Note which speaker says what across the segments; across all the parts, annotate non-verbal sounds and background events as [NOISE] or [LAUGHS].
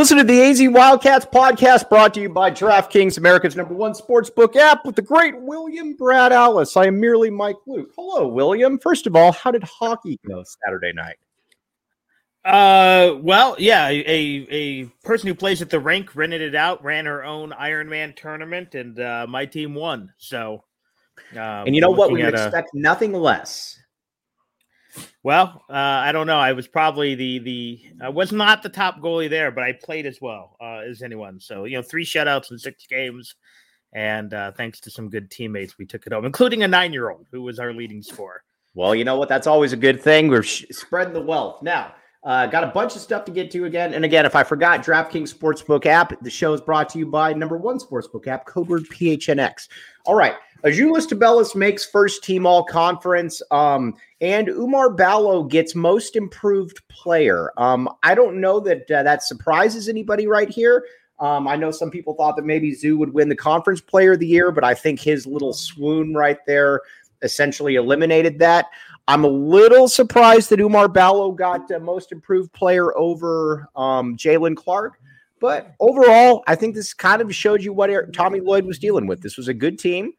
Speaker 1: Listening to the AZ Wildcats podcast brought to you by DraftKings, America's number one sportsbook app with the great William Brad Allis. I am merely Mike Luke. Hello, William. First of all, how did hockey go Saturday night?
Speaker 2: Uh, well, yeah, a a person who plays at the rink rented it out, ran her own Ironman tournament, and uh, my team won. So, uh,
Speaker 1: and you know what? We would
Speaker 2: a-
Speaker 1: expect nothing less.
Speaker 2: Well, uh, I don't know. I was probably the the I was not the top goalie there, but I played as well uh, as anyone. So you know, three shutouts in six games, and uh, thanks to some good teammates, we took it home, including a nine year old who was our leading scorer.
Speaker 1: Well, you know what? That's always a good thing. We're sh- spreading the wealth. Now, uh, got a bunch of stuff to get to again. And again, if I forgot, DraftKings Sportsbook app, the show is brought to you by number one sportsbook app, code word PHNX. All right. Azuolas Tubelis makes first team all conference. Um, and Oumar Ballo gets most improved player. Um, I don't know that uh, that surprises anybody right here. Um, I know some people thought that maybe Zoo would win the conference player of the year, but I think his little swoon right there essentially eliminated that. I'm a little surprised that Oumar Ballo got uh, most improved player over um, Jalen Clark. But overall, I think this kind of showed you what Tommy Lloyd was dealing with. This was a good team,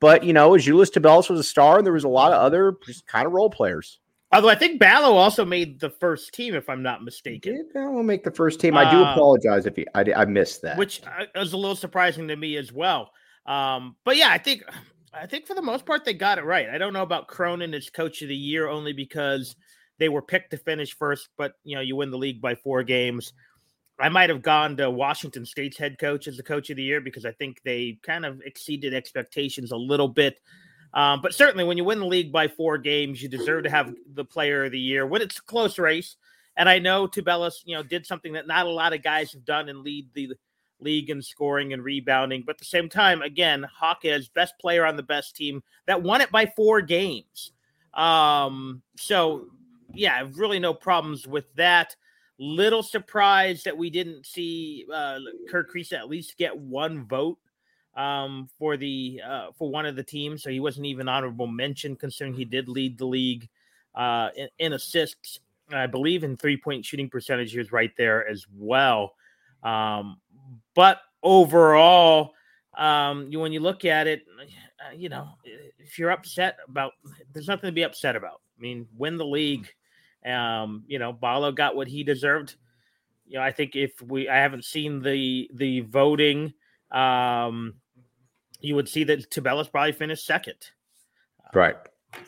Speaker 1: but you know, Azuolas Tubelis was a star, and there was a lot of other just kind of role players.
Speaker 2: Although I think Ballo also made the first team, if I'm not mistaken.
Speaker 1: Did Ballo make the first team? I do
Speaker 2: Uh,
Speaker 1: apologize if I, I missed that.
Speaker 2: which uh, was a little surprising to me as well. Um, but yeah, I think I think for the most part they got it right. I don't know about Cronin as coach of the year only because they were picked to finish first, but you know you win the league by four games. I might have gone to Washington State's head coach as the coach of the year because I think they kind of exceeded expectations a little bit. Um, but certainly, when you win the league by four games, you deserve to have the player of the year when it's a close race. And I know Tubelis, you know, did something that not a lot of guys have done and lead the league in scoring and rebounding. But at the same time, again, Hawkes best player on the best team that won it by four games. Um, so yeah, really no problems with that. Little surprised that we didn't see uh, Kerr Kriisa at least get one vote um, for the uh, for one of the teams, so he wasn't even honorable mention, considering he did lead the league uh, in, in assists. I believe in three point shooting percentage, he was right there as well. Um, but overall, um, you, when you look at it, uh, you know, if you're upset about, there's nothing to be upset about. I mean, win the league. Um, you know, Ballo got what he deserved. You know, I think if we, I haven't seen the the voting. Um, you would see that Tubelis probably finished second.
Speaker 1: right.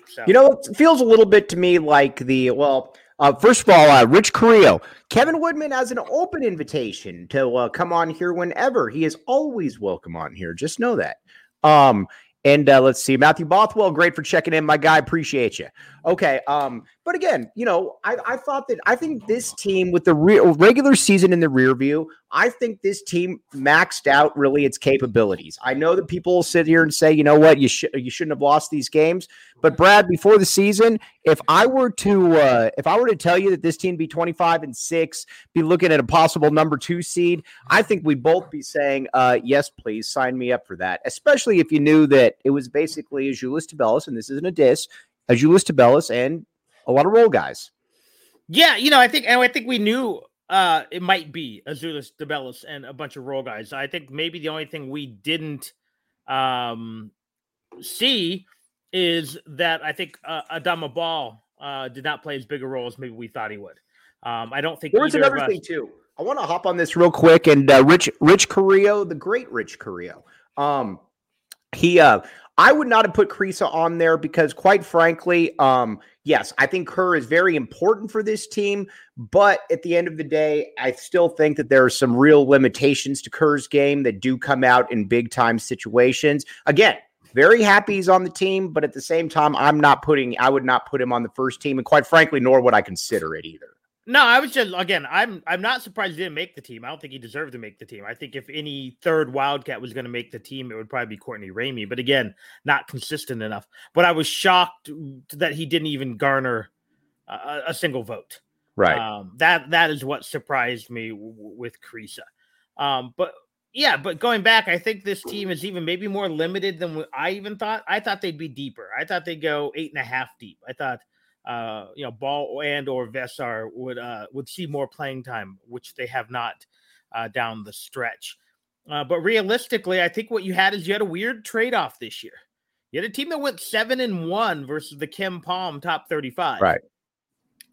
Speaker 2: So
Speaker 1: You know, it feels a little bit to me like the well. Uh, first of all, uh, Rich Carrillo, Kevin Woodman has an open invitation to uh, come on here whenever. He is always welcome on here. Just know that. Um, and uh, let's see, Matthew Bothwell, great for checking in, my guy. Appreciate you. Okay. Um, but again, you know, I, I thought that I think this team with the re- regular season in the rear view, I think this team maxed out really its capabilities. I know that people will sit here and say, you know what, you should you shouldn't have lost these games. But Brad, before the season, if I were to uh, if I were to tell you that this team be 25 and 6, be looking at a possible number 2 seed, I think we'd both be saying, uh, yes, please sign me up for that. Especially if you knew that it was basically Azuolas Tubelis, and this isn't a diss, Azuolas Tubelis and a lot of role guys.
Speaker 2: Yeah, you know, I think and I think we knew uh, it might be Azuolas Tubelis and a bunch of role guys. I think maybe the only thing we didn't um, see is that I think uh, Adama Bal uh, did not play as big a role as maybe we thought he would. Um, I don't think
Speaker 1: there was another us- thing too. I want to hop on this real quick and uh, Rich Rich Carrillo, the great Rich Carrillo. Um, he uh, I would not have put Kriisa on there because, quite frankly, um, yes, I think Kerr is very important for this team. But at the end of the day, I still think that there are some real limitations to Kerr's game that do come out in big time situations. Again, very happy he's on the team, but at the same time, I'm not putting, I would not put him on the first team. And quite frankly, nor would I consider it either.
Speaker 2: No, I was just again. I'm I'm not surprised he didn't make the team. I don't think he deserved to make the team. I think if any third Wildcat was going to make the team, it would probably be Courtney Ramey. But again, not consistent enough. But I was shocked that he didn't even garner a, a single vote.
Speaker 1: Right.
Speaker 2: Um, that that is what surprised me w- with Kriisa. Um, but yeah, but going back, I think this team is even maybe more limited than I even thought. I thought they'd be deeper. I thought they'd go eight and a half deep. I thought uh, you know, Bal and or Veesaar would uh, would see more playing time, which they have not uh, down the stretch. Uh, but realistically, I think what you had is you had a weird trade off this year. You had a team that went seven and one versus the KenPom top thirty-five,
Speaker 1: right?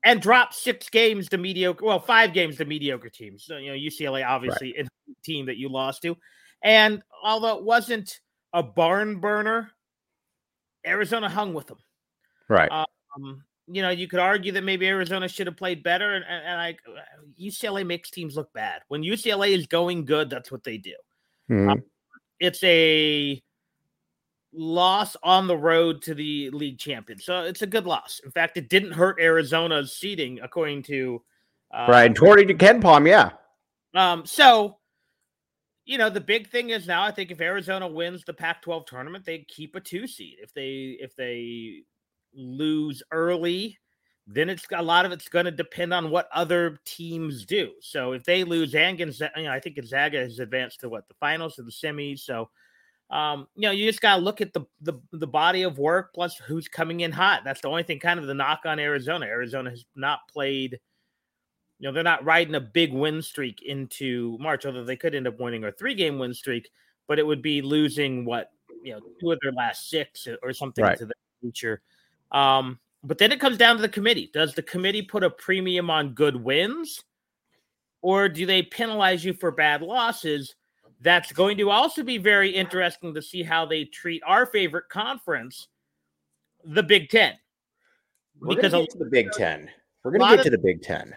Speaker 2: And dropped six games to mediocre, well, five games to mediocre teams. So, you know, UCLA obviously right. a team that you lost to, and although it wasn't a barn burner, Arizona hung with them,
Speaker 1: right?
Speaker 2: Um, you know, you could argue that maybe Arizona should have played better, and, and, and I UCLA makes teams look bad. When UCLA is going good, that's what they do.
Speaker 1: Mm-hmm. Um,
Speaker 2: it's a loss on the road to the league champion, so it's a good loss. In fact, it didn't hurt Arizona's seeding, according to
Speaker 1: uh, right. According to KenPom, yeah.
Speaker 2: Um. So, you know, the big thing is now. I think if Arizona wins the Pac-12 tournament, they keep a two seed. If they if they lose early, then it's a lot of it's going to depend on what other teams do. So if they lose, and Gonzaga, you know, I think Gonzaga has advanced to what the finals or the semis. So um, you know, you just got to look at the, the the body of work plus who's coming in hot. That's the only thing. Kind of the knock on Arizona. Arizona has not played. You know, they're not riding a big win streak into March, although they could end up winning a three game win streak. But it would be losing what you know two of their last six or something right. to the future. Um, but then it comes down to the committee. Does the committee put a premium on good wins, or do they penalize you for bad losses? That's going to also be very interesting to see how they treat our favorite conference, the Big 10
Speaker 1: We're because get to the Big Ten. We're going to get to the Big Ten.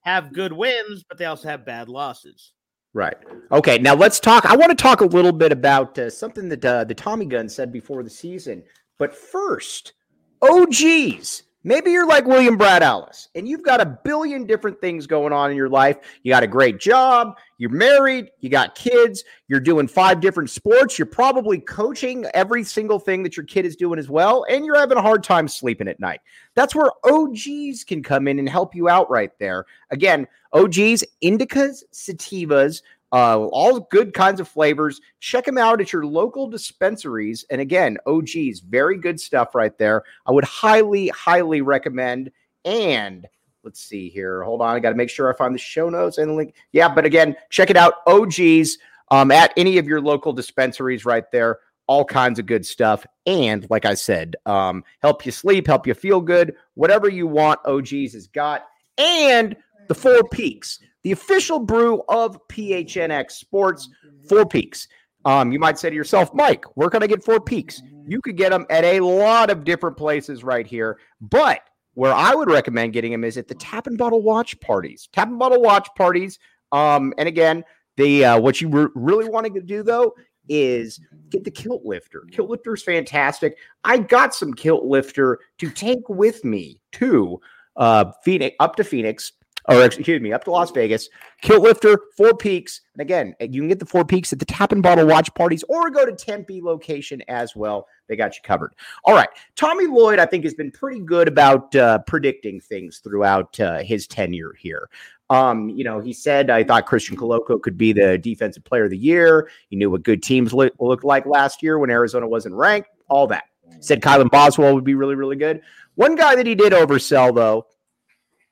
Speaker 2: Have good wins, but they also have bad losses.
Speaker 1: Right. Okay. Now let's talk. I want to talk a little bit about uh, something that uh, the Tommy Gun said before the season. But first, OGs. Maybe you're like William Brad Allis and you've got a billion different things going on in your life. You got a great job, you're married, you got kids, you're doing five different sports, you're probably coaching every single thing that your kid is doing as well, and you're having a hard time sleeping at night. That's where OGs can come in and help you out right there. Again, OGs, indicas, sativas, uh, all good kinds of flavors. Check them out at your local dispensaries. And again, OG's very good stuff right there. I would highly, highly recommend. And let's see here. Hold on. I got to make sure I find the show notes and link. Yeah, but again, check it out. OG's um, at any of your local dispensaries right there. All kinds of good stuff. And like I said, um, help you sleep, help you feel good. Whatever you want, OG's has got. And the Four Peaks the official brew of PHNX Sports, Four Peaks. Um, you might say to yourself, Mike, where can I get Four Peaks? You could get them at a lot of different places right here, but where I would recommend getting them is at the Tap and Bottle Watch parties. Tap and Bottle Watch parties. Um, and again, the uh, what you re- really wanting to do though is get the kilt lifter. Kilt lifter is fantastic. I got some kilt lifter to take with me to uh, Phoenix up to Phoenix or excuse me, up to Las Vegas. Kilt Lifter, Four Peaks. And again, you can get the Four Peaks at the Tap and Bottle watch parties or go to Tempe location as well. They got you covered. All right. Tommy Lloyd, I think, has been pretty good about uh, predicting things throughout uh, his tenure here. Um, you know, he said, I thought Christian Koloko could be the defensive player of the year. He knew what good teams look, looked like last year when Arizona wasn't ranked, all that. Said Kylan Boswell would be really, really good. One guy that he did oversell, though,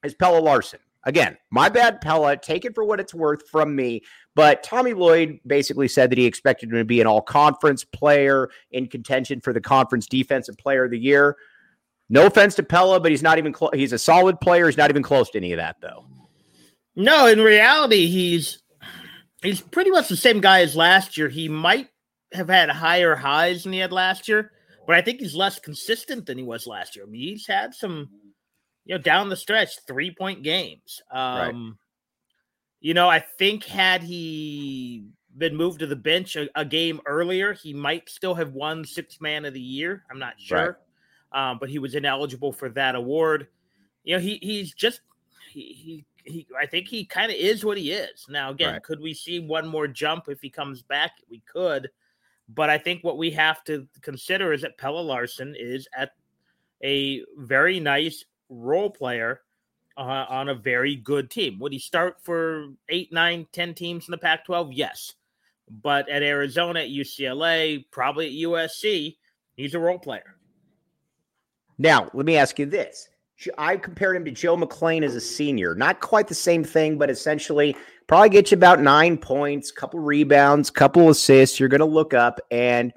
Speaker 1: is Pelle Larsson. Again, my bad, Pelle. Take it for what it's worth from me. But Tommy Lloyd basically said that he expected him to be an all conference player in contention for the conference defensive player of the year. No offense to Pelle, but he's not even close. He's a solid player. He's not even close to any of that, though.
Speaker 2: No, in reality, he's he's pretty much the same guy as last year. He might have had higher highs than he had last year, but I think he's less consistent than he was last year. I mean, he's had some, you know, down the stretch, three point games. Um, right. You know, I think had he been moved to the bench a, a, game earlier, he might still have won six man of the year. I'm not sure. Right um, but he was ineligible for that award. You know, he he's just he he, he I think he kind of is what he is. Now, again, right. could we see one more jump if he comes back? We could, but I think what we have to consider is that Pelle Larsson is at a very nice role player uh, on a very good team. Would he start for eight, nine, ten teams in the Pac 12? Yes. But at Arizona, at UCLA, probably at USC, he's a role player.
Speaker 1: Now, let me ask you this. I compared him to Joe McClain as a senior. Not quite the same thing, but essentially probably get you about nine points, couple rebounds, couple assists. You're going to look up. And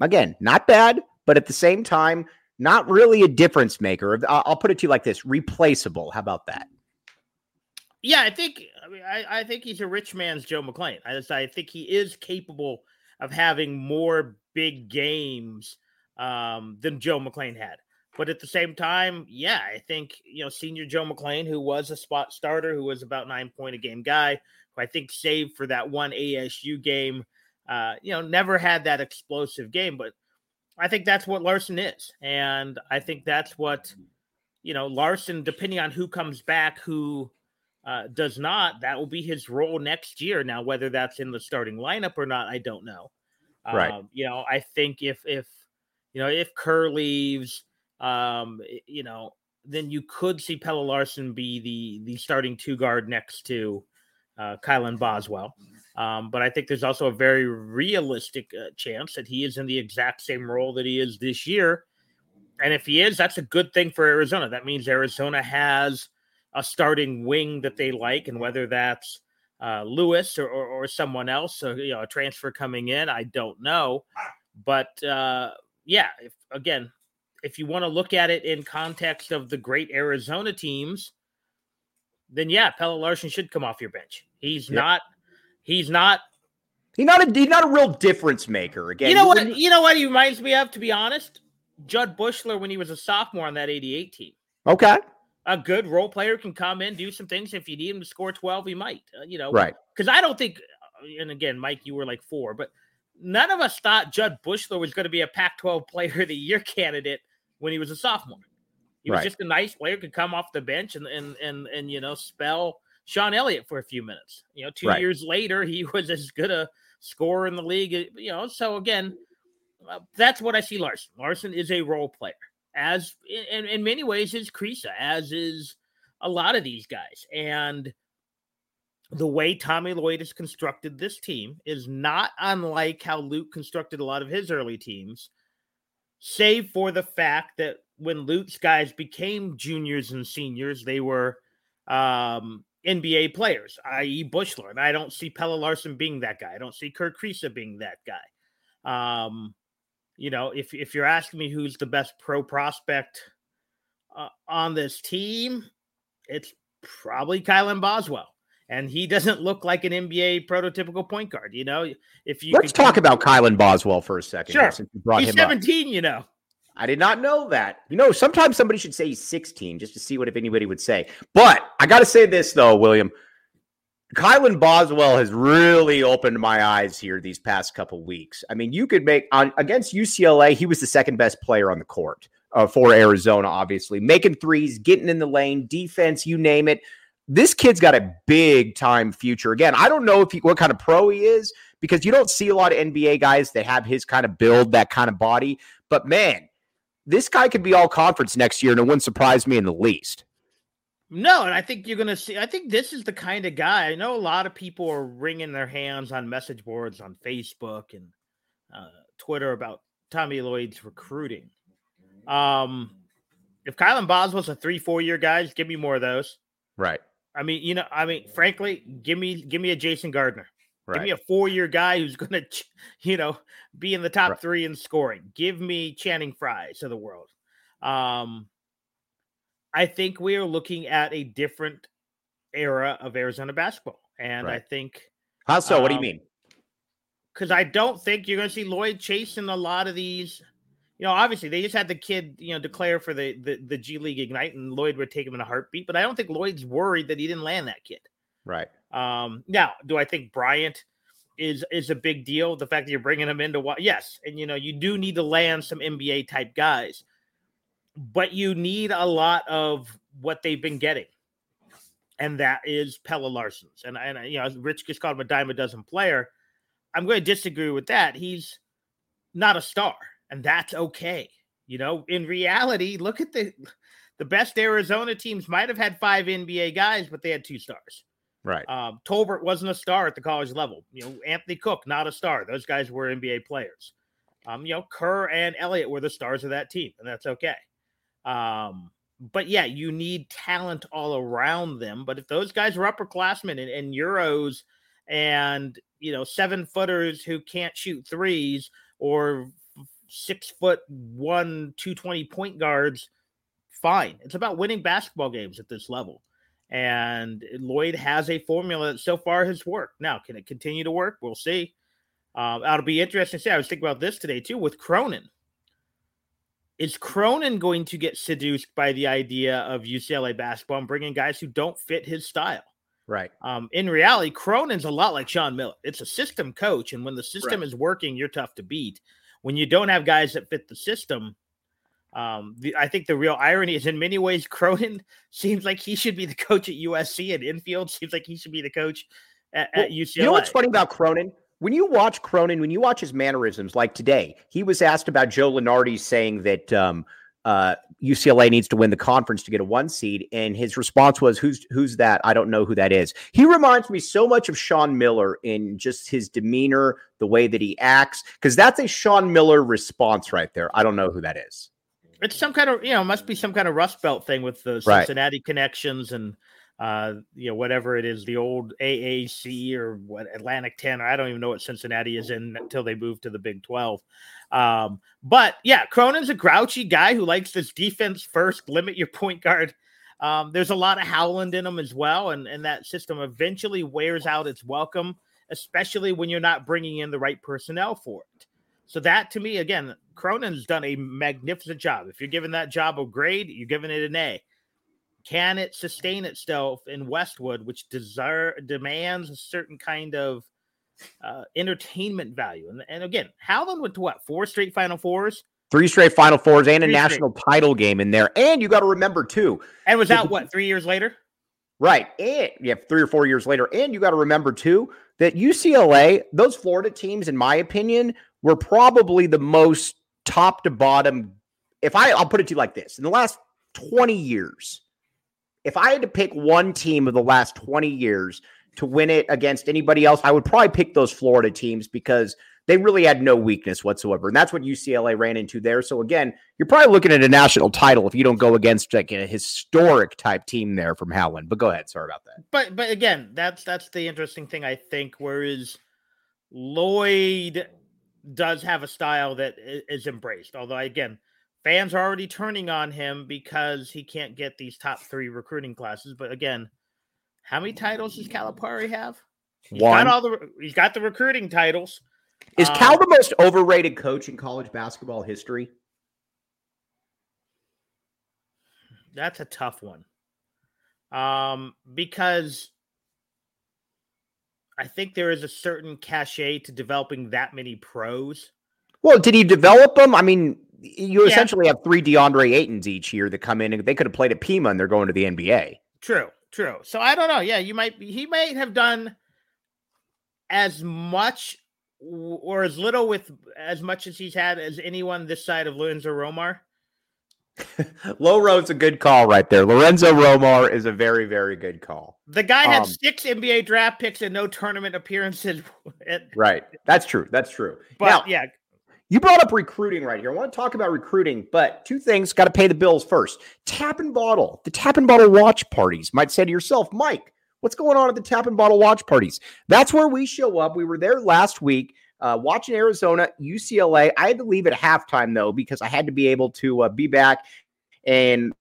Speaker 1: again, not bad, but at the same time, not really a difference maker. I'll put it to you like this replaceable. How about that?
Speaker 2: Yeah, I think I mean I, I think he's a rich man's Joe McClain. I, I think he is capable of having more big games um, than Joe McClain had. But at the same time, yeah, I think, you know, senior Joe McClain, who was a spot starter, who was about nine point a game guy, who I think saved for that one ASU game, uh, you know, never had that explosive game. But I think that's what Larsson is. And I think that's what, you know, Larsson, depending on who comes back, who uh, does not, that will be his role next year. Now, whether that's in the starting lineup or not, I don't know.
Speaker 1: Right. Um,
Speaker 2: you know, I think if, if, you know, if Kerr leaves, um, you know, then you could see Pelle Larsson be the the starting two guard next to uh, Kylan Boswell. Um, but I think there's also a very realistic uh, chance that he is in the exact same role that he is this year. And if he is, that's a good thing for Arizona. That means Arizona has a starting wing that they like, and whether that's uh, Lewis or, or, or, someone else, so, you know, a transfer coming in, I don't know. But uh, yeah, if, again, if you want to look at it in context of the great Arizona teams, then yeah, Pelle Larsson should come off your bench. He's yep. not. He's not.
Speaker 1: He's not a. He's not a real difference maker. Again,
Speaker 2: you know what? You know what he reminds me of. To be honest, Jud Buechler when he was a sophomore on that '88 team.
Speaker 1: Okay.
Speaker 2: A good role player can come in, do some things. If you need him to score 12, he might. Uh, you know,
Speaker 1: right?
Speaker 2: Because I don't think. And again, Mike, you were like four, but none of us thought Jud Buechler was going to be a Pac-12 Player of the Year [LAUGHS] candidate when he was a sophomore. He was right. just a nice player, could come off the bench and and and and you know spell Sean Elliott for a few minutes. You know, two right. years later, he [LAUGHS] was as good a scorer in the league. You know, so again, uh, that's what I see. Larsson. Larson is a role player, as in, in many ways is Kriisa, as is a lot of these guys. And the way Tommy Lloyd has constructed this team is not unlike how Lute constructed a lot of his early teams save for the fact that when Lute's guys became juniors and seniors, they were um, NBA players, i.e., Buechler. And I don't see Pelle Larsson being that guy. I don't see Kerr Kriisa being that guy. Um, you know, if if you're asking me who's the best pro prospect uh, on this team, it's probably Kylan Boswell and he doesn't look like an NBA prototypical point guard. You know, if you
Speaker 1: let's talk about Kylan Boswell for a second.
Speaker 2: Sure, since you brought he's him 17. Up. You know,
Speaker 1: I did not know that. You know, sometimes somebody should say he's 16 just to see what if anybody would say. But I got to say this though, William. Kylan Boswell has really opened my eyes here these past couple weeks. I mean, you could make on against UCLA, he was the second best player on the court uh, for Arizona, obviously, making threes, getting in the lane, defense, you name it this kid's got a big time future. Again, I don't know if he, what kind of pro he is because you don't see a lot of NBA guys that have his kind of build, that kind of body. But man, this guy could be all conference next year, and it wouldn't surprise me in the least.
Speaker 2: No, and I think you're going to see. I think this is the kind of guy. I know a lot of people are wringing their hands on message boards on Facebook and uh, Twitter about Tommy Lloyd's recruiting. Um, if Kylan Boswell's a three, four year guy, give me more of those.
Speaker 1: Right.
Speaker 2: I mean, you know, I mean, frankly, give me give me a Jason Gardner.
Speaker 1: Right.
Speaker 2: Give me a four-year guy who's going to, you know, be in the top
Speaker 1: Right.
Speaker 2: three in scoring. Give me Channing Fryes of the world. Um, I think we are looking at a different era of Arizona basketball, and I think
Speaker 1: How so? what do you
Speaker 2: Um,
Speaker 1: mean?
Speaker 2: because I don't think you're going to see Lloyd chasing a lot of these. You know, obviously they just had the kid, you know, declare for the, the the G League Ignite, and Lloyd would take him in a heartbeat. But I don't think Lloyd's worried that he didn't land that kid.
Speaker 1: Right.
Speaker 2: Um, now, do I think Bryant is is a big deal? The fact that you're bringing him into what? Yes, and you know you do need to land some NBA type guys, but you need a lot of what they've been getting, and that is Pelle Larsson's. And and you know, Rich just called him a dime a dozen player. I'm going to disagree with that. He's not a star, and that's okay. You know, in reality, look at the the best Arizona teams might have had five NBA guys, but they had two stars.
Speaker 1: Right.
Speaker 2: Um, Tolbert wasn't a star at the college level. You know, Anthony Cook, not a star. Those guys were NBA players. Um, you know, Kerr and Elliott were the stars of that team, and that's okay. Um, but yeah, you need talent all around them. But if those guys are upperclassmen and, and Euros and you know, seven footers who can't shoot threes or six foot one, 220 point guards, fine. It's about winning basketball games at this level. And Lloyd has a formula that so far has worked. Now, can it continue to work? We'll see. Um, that'll be interesting to see. I was thinking about this today too with Cronin. Is Cronin going to get seduced by the idea of UCLA basketball and bringing guys who don't fit his style?
Speaker 1: Right.
Speaker 2: Um, in reality, Cronin's a lot like Sean Miller. It's a system coach, and when the system is working, you're tough to beat. When you don't have guys that fit the system, um, the, I think the real irony is in many ways, Cronin [LAUGHS] seems like he should be the coach at USC, and Enfield seems like he should be the coach at,
Speaker 1: Well,
Speaker 2: at UCLA.
Speaker 1: You know what's funny about Cronin? When you watch Cronin, when you watch his mannerisms, like today, he was asked about Joe Lunardi saying that um, uh, UCLA needs to win the conference to get a one seed, and his response was, "Who's who's that? I don't know who that is." He reminds me so much of Sean Miller in just his demeanor, the way that he acts, because that's a Sean Miller response right there. I don't know who that is.
Speaker 2: It's some kind of you know must be some kind of rust belt thing with the
Speaker 1: Right.
Speaker 2: Cincinnati connections and uh you know whatever it is the old AAC or what Atlantic 10 or I don't even know what Cincinnati is in until they move to the Big 12 um but yeah Cronin's a grouchy guy who likes this defense first limit your point guard. Um there's a lot of Howland in him as well and and that system eventually wears out its welcome especially when you're not bringing in the right personnel for it so that to me, again, Cronin's done a magnificent job. If you're giving that job a grade, you're giving it an A. Can it sustain itself in Westwood, which desire demands a certain kind of uh, entertainment value? And, and again, Howland went to what four straight Final Fours,
Speaker 1: Three straight Final Fours and a
Speaker 2: Three straight.
Speaker 1: national title game in there, and you got to remember too,
Speaker 2: and was out what three years later?
Speaker 1: Right. And yeah, three or four years later. And you got to remember too that UCLA, those Florida teams, in my opinion, were probably the most top to bottom. If I I'll put it to you like this, in the last 20 years, if I had to pick one team of the last 20 years to win it against anybody else, I would probably pick those Florida teams because they really had no weakness whatsoever. And that's what UCLA ran into there. So again, you're probably looking at a national title if you don't go against like a historic type team there from Howland. But go ahead. Sorry about that.
Speaker 2: But but again, that's that's the interesting thing I think. Whereas Lloyd does have a style that is embraced. Although again, fans are already turning on him because he can't get these top three recruiting classes. But again, how many titles does Calipari have? He's
Speaker 1: One.
Speaker 2: got all the he's got the recruiting titles.
Speaker 1: Is
Speaker 2: Um,
Speaker 1: Cal the most overrated coach in college basketball history?
Speaker 2: That's a tough one. Um, because I think there is a certain cachet to developing that many pros.
Speaker 1: Well, did he develop them? I mean, you
Speaker 2: Yeah.
Speaker 1: essentially have three DeAndre Aytons each year that come in and they could have played at Pima and they're going to the NBA.
Speaker 2: True, true. So I don't know. Yeah, you might he might have done as much or as little with as much as he's had as anyone this side of Lorenzo Romar. [LAUGHS]
Speaker 1: Loro's a good call right there. Lorenzo Romar is a very, very good call.
Speaker 2: The guy had
Speaker 1: Um,
Speaker 2: six NBA draft picks and no tournament appearances. [LAUGHS]
Speaker 1: Right. That's true. That's true.
Speaker 2: but
Speaker 1: now,
Speaker 2: yeah,
Speaker 1: You brought up recruiting right here. I want to talk about recruiting, but two things got to pay the bills first. Tap and bottle, the tap and bottle watch parties. Might say to yourself, Mike, what's going on at the tap and bottle watch parties? That's where we show up. We were there last week uh, watching Arizona, UCLA. I had to leave at halftime though because I had to be able to uh, be back and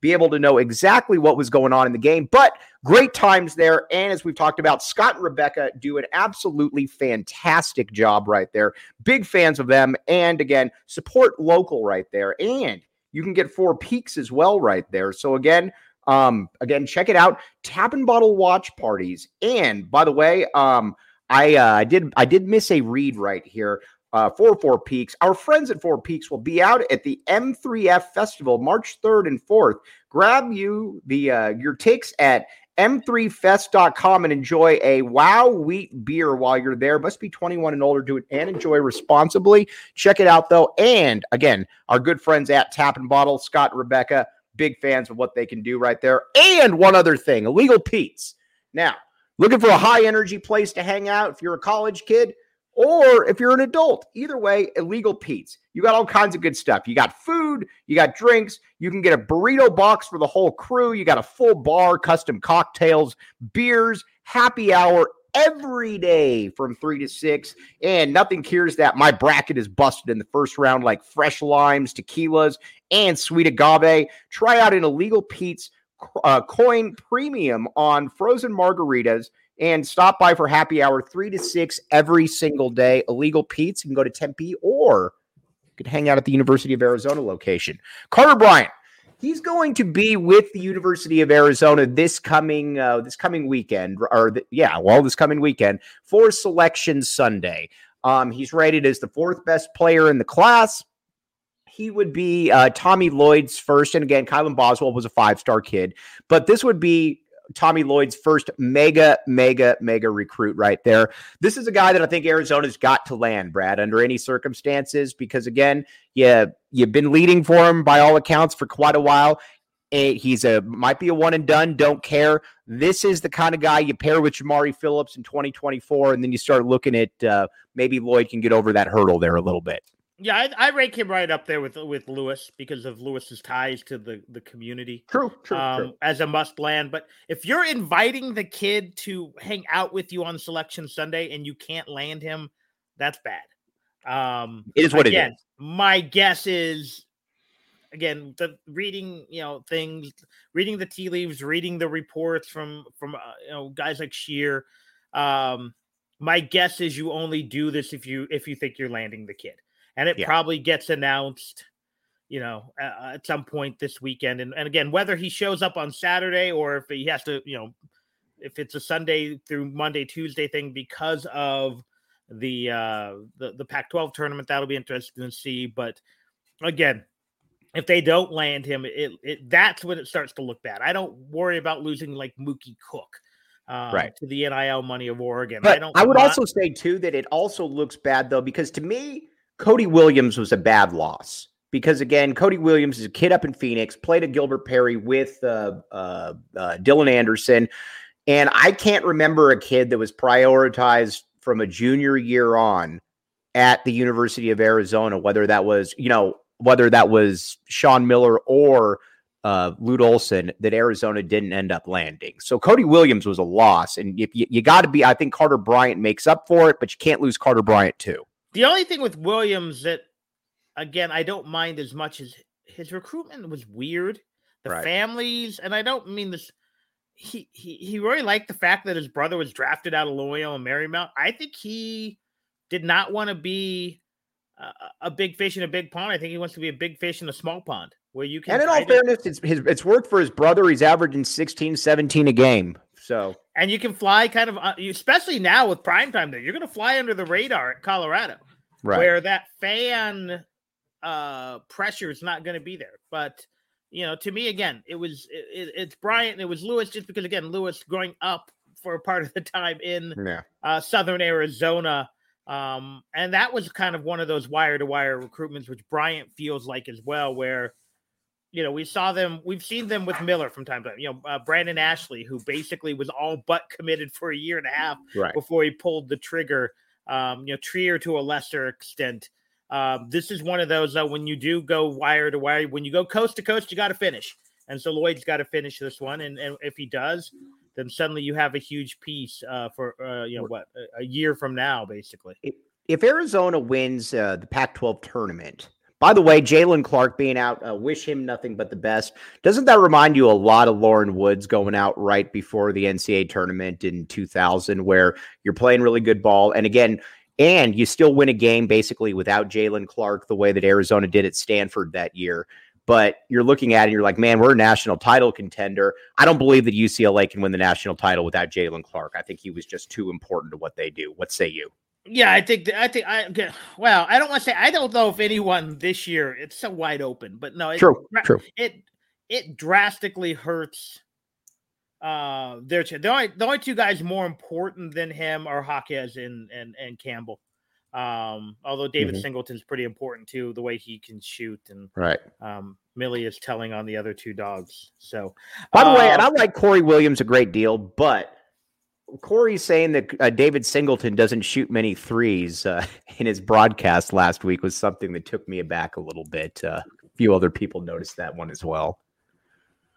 Speaker 1: be able to know exactly what was going on in the game. But great times there. And as we've talked about, Scott and Rebecca do an absolutely fantastic job right there. Big fans of them. And again, support local right there. And you can get four peaks as well right there. So again, um, again, check it out. Tap and bottle watch parties. And by the way, um, I uh, I did I did miss a read right here uh, for Four Peaks. Our friends at Four Peaks will be out at the M3F Festival March 3rd and 4th. Grab you the uh, your takes at m3fest.com and enjoy a wow wheat beer while you're there. Must be 21 and older. Do it and enjoy responsibly. Check it out though. And again, our good friends at Tap and Bottle, Scott Rebecca, big fans of what they can do right there. And one other thing, Illegal Pete's. Now, Looking for a high energy place to hang out if you're a college kid or if you're an adult. Either way, Illegal Pete's. You got all kinds of good stuff. You got food, you got drinks, you can get a burrito box for the whole crew, you got a full bar, custom cocktails, beers, happy hour every day from 3 to 6 and nothing cures that my bracket is busted in the first round like fresh limes tequilas and sweet agave try out an illegal pete's uh, coin premium on frozen margaritas and stop by for happy hour three to six every single day. Illegal Pete's. You can go to Tempe or you could hang out at the University of Arizona location. Carter Bryant. He's going to be with the University of Arizona this coming uh, this coming weekend, or the, yeah, well, this coming weekend for Selection Sunday. Um, he's rated as the fourth best player in the class he would be uh, Tommy Lloyd's first. And again, Kylan Boswell was a five star kid, but this would be Tommy Lloyd's first mega, mega, mega recruit right there. This is a guy that I think Arizona's got to land, Brad, under any circumstances, because again, yeah, you've been leading for him by all accounts for quite a while. He's a might be a one and done. Don't care. This is the kind of guy you pair with Jamari Phillips in 2024, and then you start looking at uh, maybe Lloyd can get over that hurdle there a little bit.
Speaker 2: Yeah, I, I, rank him right up there with with Lewis because of Lewis's ties to the the community.
Speaker 1: True, true, um,
Speaker 2: true. As a must land, but if you're inviting the kid to hang out with you on Selection Sunday and you can't land him, that's bad. Um,
Speaker 1: it is what again, it is.
Speaker 2: My guess is, again, the reading you know things, reading the tea leaves, reading the reports from from uh, you know guys like Sheer. Um, my guess is you only do this if you if you think you're landing the kid and it yeah. probably gets announced you know uh, at some point this weekend and, and again whether he shows up on saturday or if he has to you know if it's a sunday through monday tuesday thing because of the uh the, the pac 12 tournament that'll be interesting to see but again if they don't land him it, it that's when it starts to look bad. I don't worry about losing like mookie cook um, right. to the nil money of oregon.
Speaker 1: But
Speaker 2: i don't
Speaker 1: i would want... also say too that it also looks bad though because to me Cody Williams was a bad loss because again, Cody Williams is a kid up in Phoenix, played at Gilbert Perry with uh, uh, uh, Dylan Anderson, and I can't remember a kid that was prioritized from a junior year on at the University of Arizona, whether that was you know whether that was Sean Miller or uh, Lute Olson that Arizona didn't end up landing. So Cody Williams was a loss, and if you, you got to be, I think Carter Bryant makes up for it, but you can't lose Carter Bryant too.
Speaker 2: The only thing with Williams that, again, I don't mind as much as his recruitment was weird. The right. families, and I don't mean this. He, he he really liked the fact that his brother was drafted out of Loyola and Marymount. I think he did not want to be a, a, big fish in a big pond. I think he wants to be a big fish in a small pond where you can.
Speaker 1: And in all fairness, it's his, it's worked for his brother. He's averaging 16, 17 a game. So
Speaker 2: and you can fly kind of, uh, especially now with prime time. There, you're going to fly under the radar at Colorado right. where that fan uh, pressure is not going to be there. But you know, to me, again, it was it, it's Bryant, it was Lewis, just because again, Lewis growing up for a part of the time in yeah. uh, Southern Arizona. Um, and that was kind of one of those wire to wire recruitments, which Bryant feels like as well, where you know we saw them, we've seen them with Miller from time to time. You know, uh, Brandon Ashley, who basically was all but committed for a year and a half right. before he pulled the trigger um, you know, Trier to a lesser extent. Um, this is one of those though when you do go wire to wire, when you go coast to coast, you got to finish. And so Lloyd's got to finish this one, and, and if he does, then suddenly you have a huge piece uh, for uh, you know what a, year from now, basically.
Speaker 1: If Arizona wins uh, the Pac-12 tournament, by the way, Jalen Clark being out, uh, wish him nothing but the best. Doesn't that remind you a lot of Loren Woods going out right before the NCAA tournament in 2000, where you're playing really good ball? And again, and you still win a game basically without Jalen Clark, the way that Arizona did at Stanford that year. But you're looking at it and you're like, man, we're a national title contender. I don't believe that UCLA can win the national title without Jalen Clark. I think he was just too important to what they do. What say you?
Speaker 2: Yeah, I think I think I well, I don't want to say I don't know if anyone this year it's so wide open, but no, it,
Speaker 1: true, true.
Speaker 2: It it drastically hurts. Uh, their the only the only two guys more important than him are Jaquez and and and Campbell. Um, although David mm-hmm. Singleton's pretty important too, the way he can shoot and
Speaker 1: right.
Speaker 2: Um, Millie is telling on the other two dogs. So,
Speaker 1: by the uh, way, and I like Corey Williams a great deal, but Corey's saying that uh, David Singleton doesn't shoot many threes uh, [LAUGHS] in his broadcast last week was something that took me aback a little bit. Uh, a few other people noticed that one as well.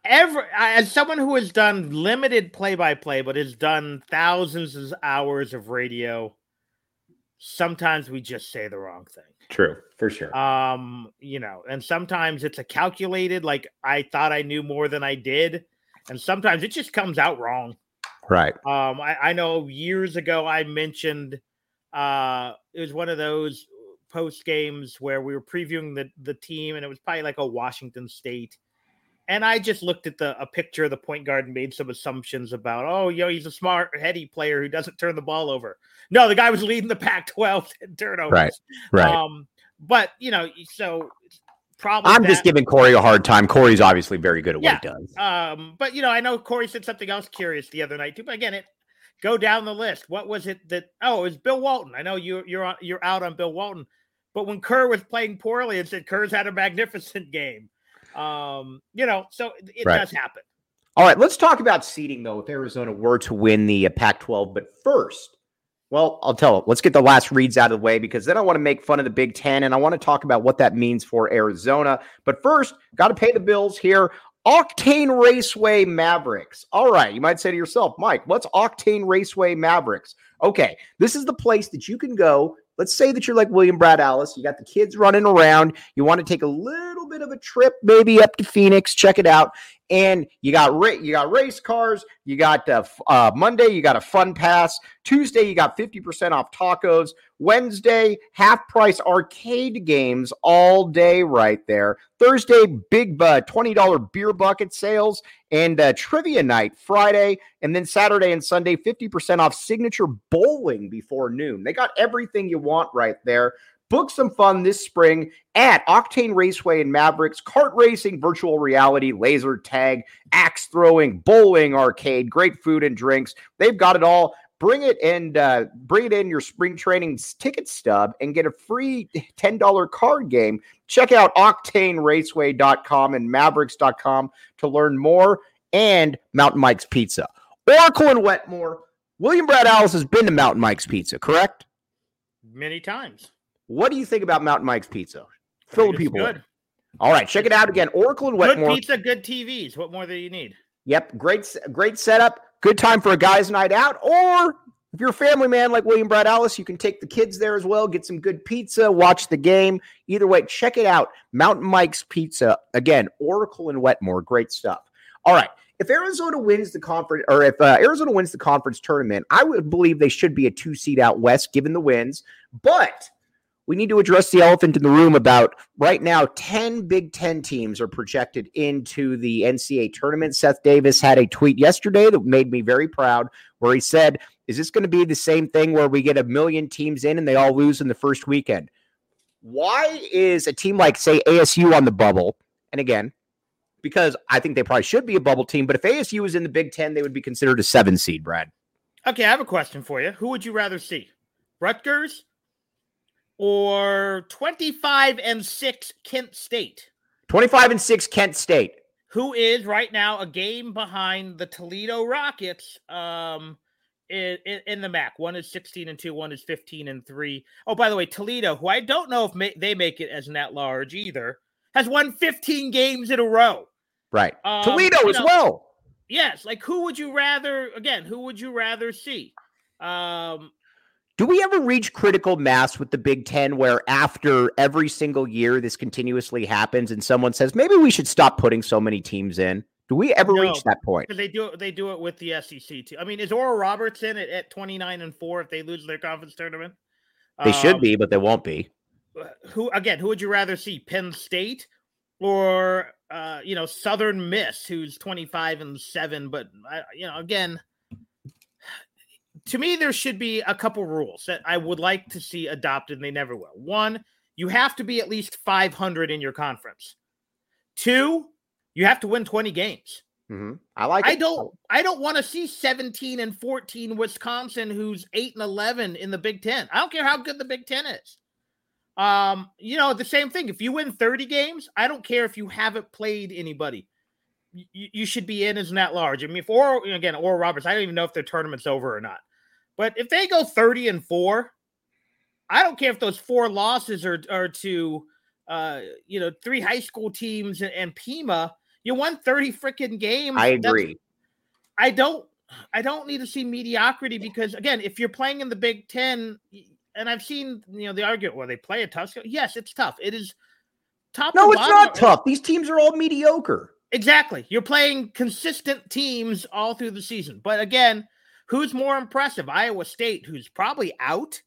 Speaker 2: Ever as someone who has done limited play-by-play, but has done thousands of hours of radio, sometimes we just say the wrong thing.
Speaker 1: True, for sure.
Speaker 2: Um, you know, and sometimes it's a calculated, like I thought I knew more than I did, and sometimes it just comes out wrong.
Speaker 1: Right.
Speaker 2: Um, I, I know years ago I mentioned uh it was one of those post games where we were previewing the the team and it was probably like a Washington State. And I just looked at the a picture of the point guard and made some assumptions about, oh, yo, he's a smart, heady player who doesn't turn the ball over. No, the guy was leading the Pac-12 [LAUGHS] in turnovers.
Speaker 1: Right, right.
Speaker 2: Um, but you know, so probably.
Speaker 1: I'm that. just giving Corey a hard time. Corey's obviously very good at yeah, what he does.
Speaker 2: Um, but you know, I know Corey said something else curious the other night too. But again, it go down the list. What was it that? Oh, it was Bill Walton. I know you you're on, you're out on Bill Walton, but when Kerr was playing poorly it said Kerr's had a magnificent game, um, you know, so it right. does happen.
Speaker 1: All right, let's talk about seeding though. If Arizona were to win the uh, Pac-12, but first, well, I'll tell. It. Let's get the last reads out of the way because then I want to make fun of the Big Ten and I want to talk about what that means for Arizona. But first, got to pay the bills here. Octane Raceway Mavericks. All right, you might say to yourself, Mike, what's Octane Raceway Mavericks? Okay, this is the place that you can go. Let's say that you're like William Brad Allis. You got the kids running around. You want to take a little bit of a trip, maybe up to Phoenix. Check it out and you got ra- you got race cars. You got uh, uh, Monday, you got a fun pass. Tuesday, you got fifty percent off tacos. Wednesday, half price arcade games all day right there. Thursday, big uh, twenty dollar beer bucket sales and uh, trivia night Friday, and then Saturday and Sunday, fifty percent off signature bowling before noon. They got everything you want right there. Book some fun this spring at Octane Raceway and Mavericks, kart racing, virtual reality, laser tag, axe throwing, bowling, arcade, great food and drinks. They've got it all. Bring it and uh, bring it in your spring training ticket stub and get a free [LAUGHS] $10 card game. Check out octaneraceway.com and mavericks.com to learn more and Mountain Mike's Pizza. Oracle and Wetmore. William Brad Allis has been to Mountain Mike's Pizza, correct?
Speaker 2: Many times.
Speaker 1: What do you think about Mountain Mike's Pizza? Fill the people. Good. All right, check it out again. Oracle and Wetmore.
Speaker 2: Good pizza, good TVs. What more do you need?
Speaker 1: Yep, great, great setup. Good time for a guys' night out. Or if you're a family man like William Brad Allis, you can take the kids there as well. Get some good pizza, watch the game. Either way, check it out. Mountain Mike's Pizza. Again, Oracle and Wetmore. Great stuff. All right. If Arizona wins the conference, or if uh, Arizona wins the conference tournament, I would believe they should be a two seed out west, given the wins. But we need to address the elephant in the room about right now 10 Big 10 teams are projected into the NCAA tournament. Seth Davis had a tweet yesterday that made me very proud where he said, "Is this going to be the same thing where we get a million teams in and they all lose in the first weekend?" Why is a team like say ASU on the bubble? And again, because I think they probably should be a bubble team, but if ASU was in the Big 10, they would be considered a 7 seed, Brad.
Speaker 2: Okay, I have a question for you. Who would you rather see? Rutgers or 25 and 6 Kent State?
Speaker 1: 25 and 6 Kent State.
Speaker 2: Who is right now a game behind the Toledo Rockets um, in, in, the MAC. One is 16 and two, one is 15 and three. Oh, by the way, Toledo, who I don't know if may, they make it as an at large either, has won 15 games in a row.
Speaker 1: Right. Um, Toledo as know, well.
Speaker 2: Yes. Like, who would you rather, again, who would you rather see? Um,
Speaker 1: do we ever reach critical mass with the Big Ten where after every single year this continuously happens and someone says maybe we should stop putting so many teams in? Do we ever no, reach that point?
Speaker 2: They do they do it with the SEC too. I mean, is Oral Roberts in at, at 29 and 4 if they lose their conference tournament?
Speaker 1: They um, should be, but they won't be.
Speaker 2: Uh, who again, who would you rather see? Penn State or uh, you know, Southern Miss, who's 25 and 7, but uh, you know, again, to me, there should be a couple rules that I would like to see adopted, and they never will. One, you have to be at least 500 in your conference. Two, you have to win 20 games.
Speaker 1: Mm-hmm. I like.
Speaker 2: I don't. I don't want to see 17 and 14 Wisconsin, who's eight and 11 in the Big Ten. I don't care how good the Big Ten is. Um, you know the same thing. If you win 30 games, I don't care if you haven't played anybody. You, you should be in as net large. I mean, if or again, Oral Roberts, I don't even know if their tournament's over or not. But if they go 30 and four, I don't care if those four losses are, are to, uh, you know, three high school teams and, and Pima. You won 30 freaking games.
Speaker 1: I agree.
Speaker 2: I don't, I don't need to see mediocrity because again, if you're playing in the Big Ten, and I've seen, you know, the argument where they play a tough. Yes, it's tough. It is top.
Speaker 1: No, it's not tough. These teams are all mediocre.
Speaker 2: Exactly. You're playing consistent teams all through the season. But again, Who's more impressive, Iowa State, who's probably out,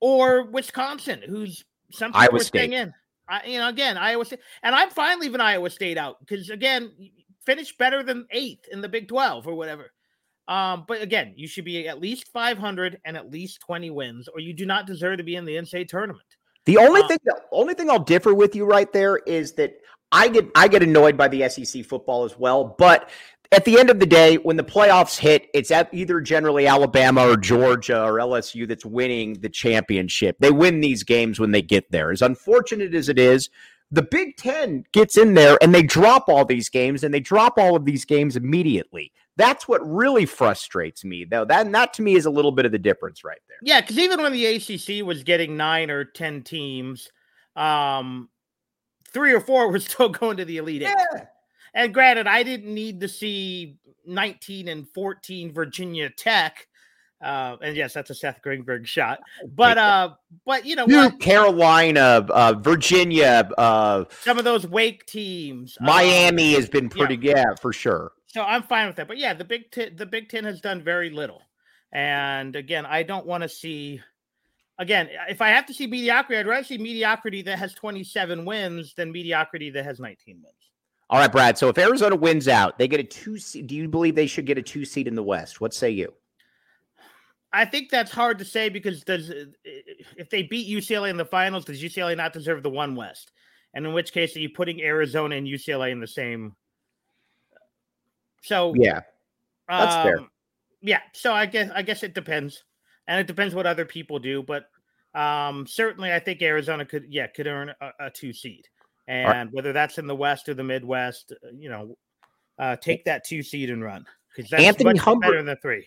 Speaker 2: or Wisconsin, who's something Iowa State. in? I, you know, again, Iowa State, and I'm fine leaving Iowa State out because again, finish better than eighth in the Big Twelve or whatever. Um, but again, you should be at least 500 and at least 20 wins, or you do not deserve to be in the NCAA tournament.
Speaker 1: The only um, thing, the only thing I'll differ with you right there is that I get I get annoyed by the SEC football as well, but at the end of the day, when the playoffs hit, it's at either generally Alabama or Georgia or LSU that's winning the championship. They win these games when they get there. As unfortunate as it is, the Big Ten gets in there and they drop all these games and they drop all of these games immediately. That's what really frustrates me, though. That that to me is a little bit of the difference right there.
Speaker 2: Yeah, because even when the ACC was getting nine or ten teams, um, three or four were [LAUGHS] still going to the Elite Eight. Yeah. And granted, I didn't need to see 19 and 14 Virginia Tech. Uh, and yes, that's a Seth Greenberg shot. But [LAUGHS] uh, but you know,
Speaker 1: what? Carolina, uh, Virginia, uh,
Speaker 2: some of those Wake teams,
Speaker 1: uh, Miami has been pretty yeah. yeah, for sure.
Speaker 2: So I'm fine with that. But yeah, the Big Ten, the Big Ten has done very little. And again, I don't want to see. Again, if I have to see mediocrity, I'd rather see mediocrity that has 27 wins than mediocrity that has 19 wins.
Speaker 1: All right, Brad. So if Arizona wins out, they get a two seed. Do you believe they should get a two seed in the West? What say you?
Speaker 2: I think that's hard to say because does if they beat UCLA in the finals, does UCLA not deserve the one West? And in which case, are you putting Arizona and UCLA in the same? So
Speaker 1: yeah, that's um, fair.
Speaker 2: Yeah, so I guess I guess it depends, and it depends what other people do. But um, certainly, I think Arizona could yeah could earn a, a two seed and right. whether that's in the West or the Midwest, uh, you know, uh, take that two seed and run because that's Anthony much Humbert, better than three.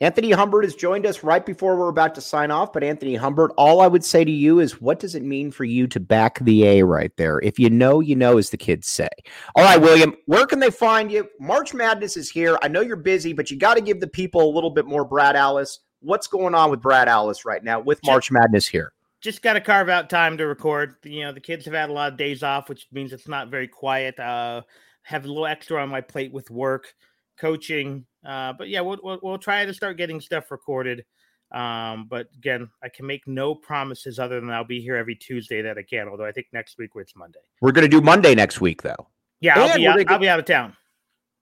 Speaker 1: Anthony Humbert has joined us right before we're about to sign off. But Anthony Humbert, all I would say to you is, what does it mean for you to back the A right there? If you know, you know, as the kids say. All right, William, where can they find you? March Madness is here. I know you're busy, but you got to give the people a little bit more Brad Allis, What's going on with Brad Allis right now with March Madness here?
Speaker 2: Just got to carve out time to record. You know, the kids have had a lot of days off, which means it's not very quiet. Uh, have a little extra on my plate with work, coaching. Uh, but yeah, we'll, we'll, we'll try to start getting stuff recorded. Um, but again, I can make no promises other than I'll be here every Tuesday that I can. Although I think next week it's Monday.
Speaker 1: We're going to do Monday next week, though.
Speaker 2: Yeah, I'll be, out, I'll be out of town.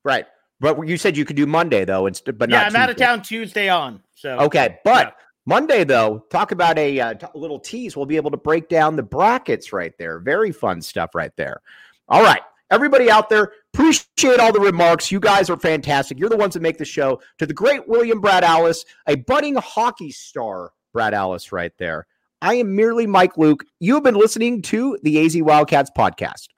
Speaker 1: Right. But you said you could do Monday though, instead, but
Speaker 2: yeah,
Speaker 1: I'm
Speaker 2: Tuesday. out of town Tuesday on. So
Speaker 1: okay, but yeah. Monday, though, talk about a, uh, t- little tease. We'll be able to break down the brackets right there. Very fun stuff right there. All right. Everybody out there, appreciate all the remarks. You guys are fantastic. You're the ones that make the show. To the great William Brad Allis, a budding hockey star, Brad Allis, right there. I am merely Mike Luke. You have been listening to the AZ Wildcats podcast.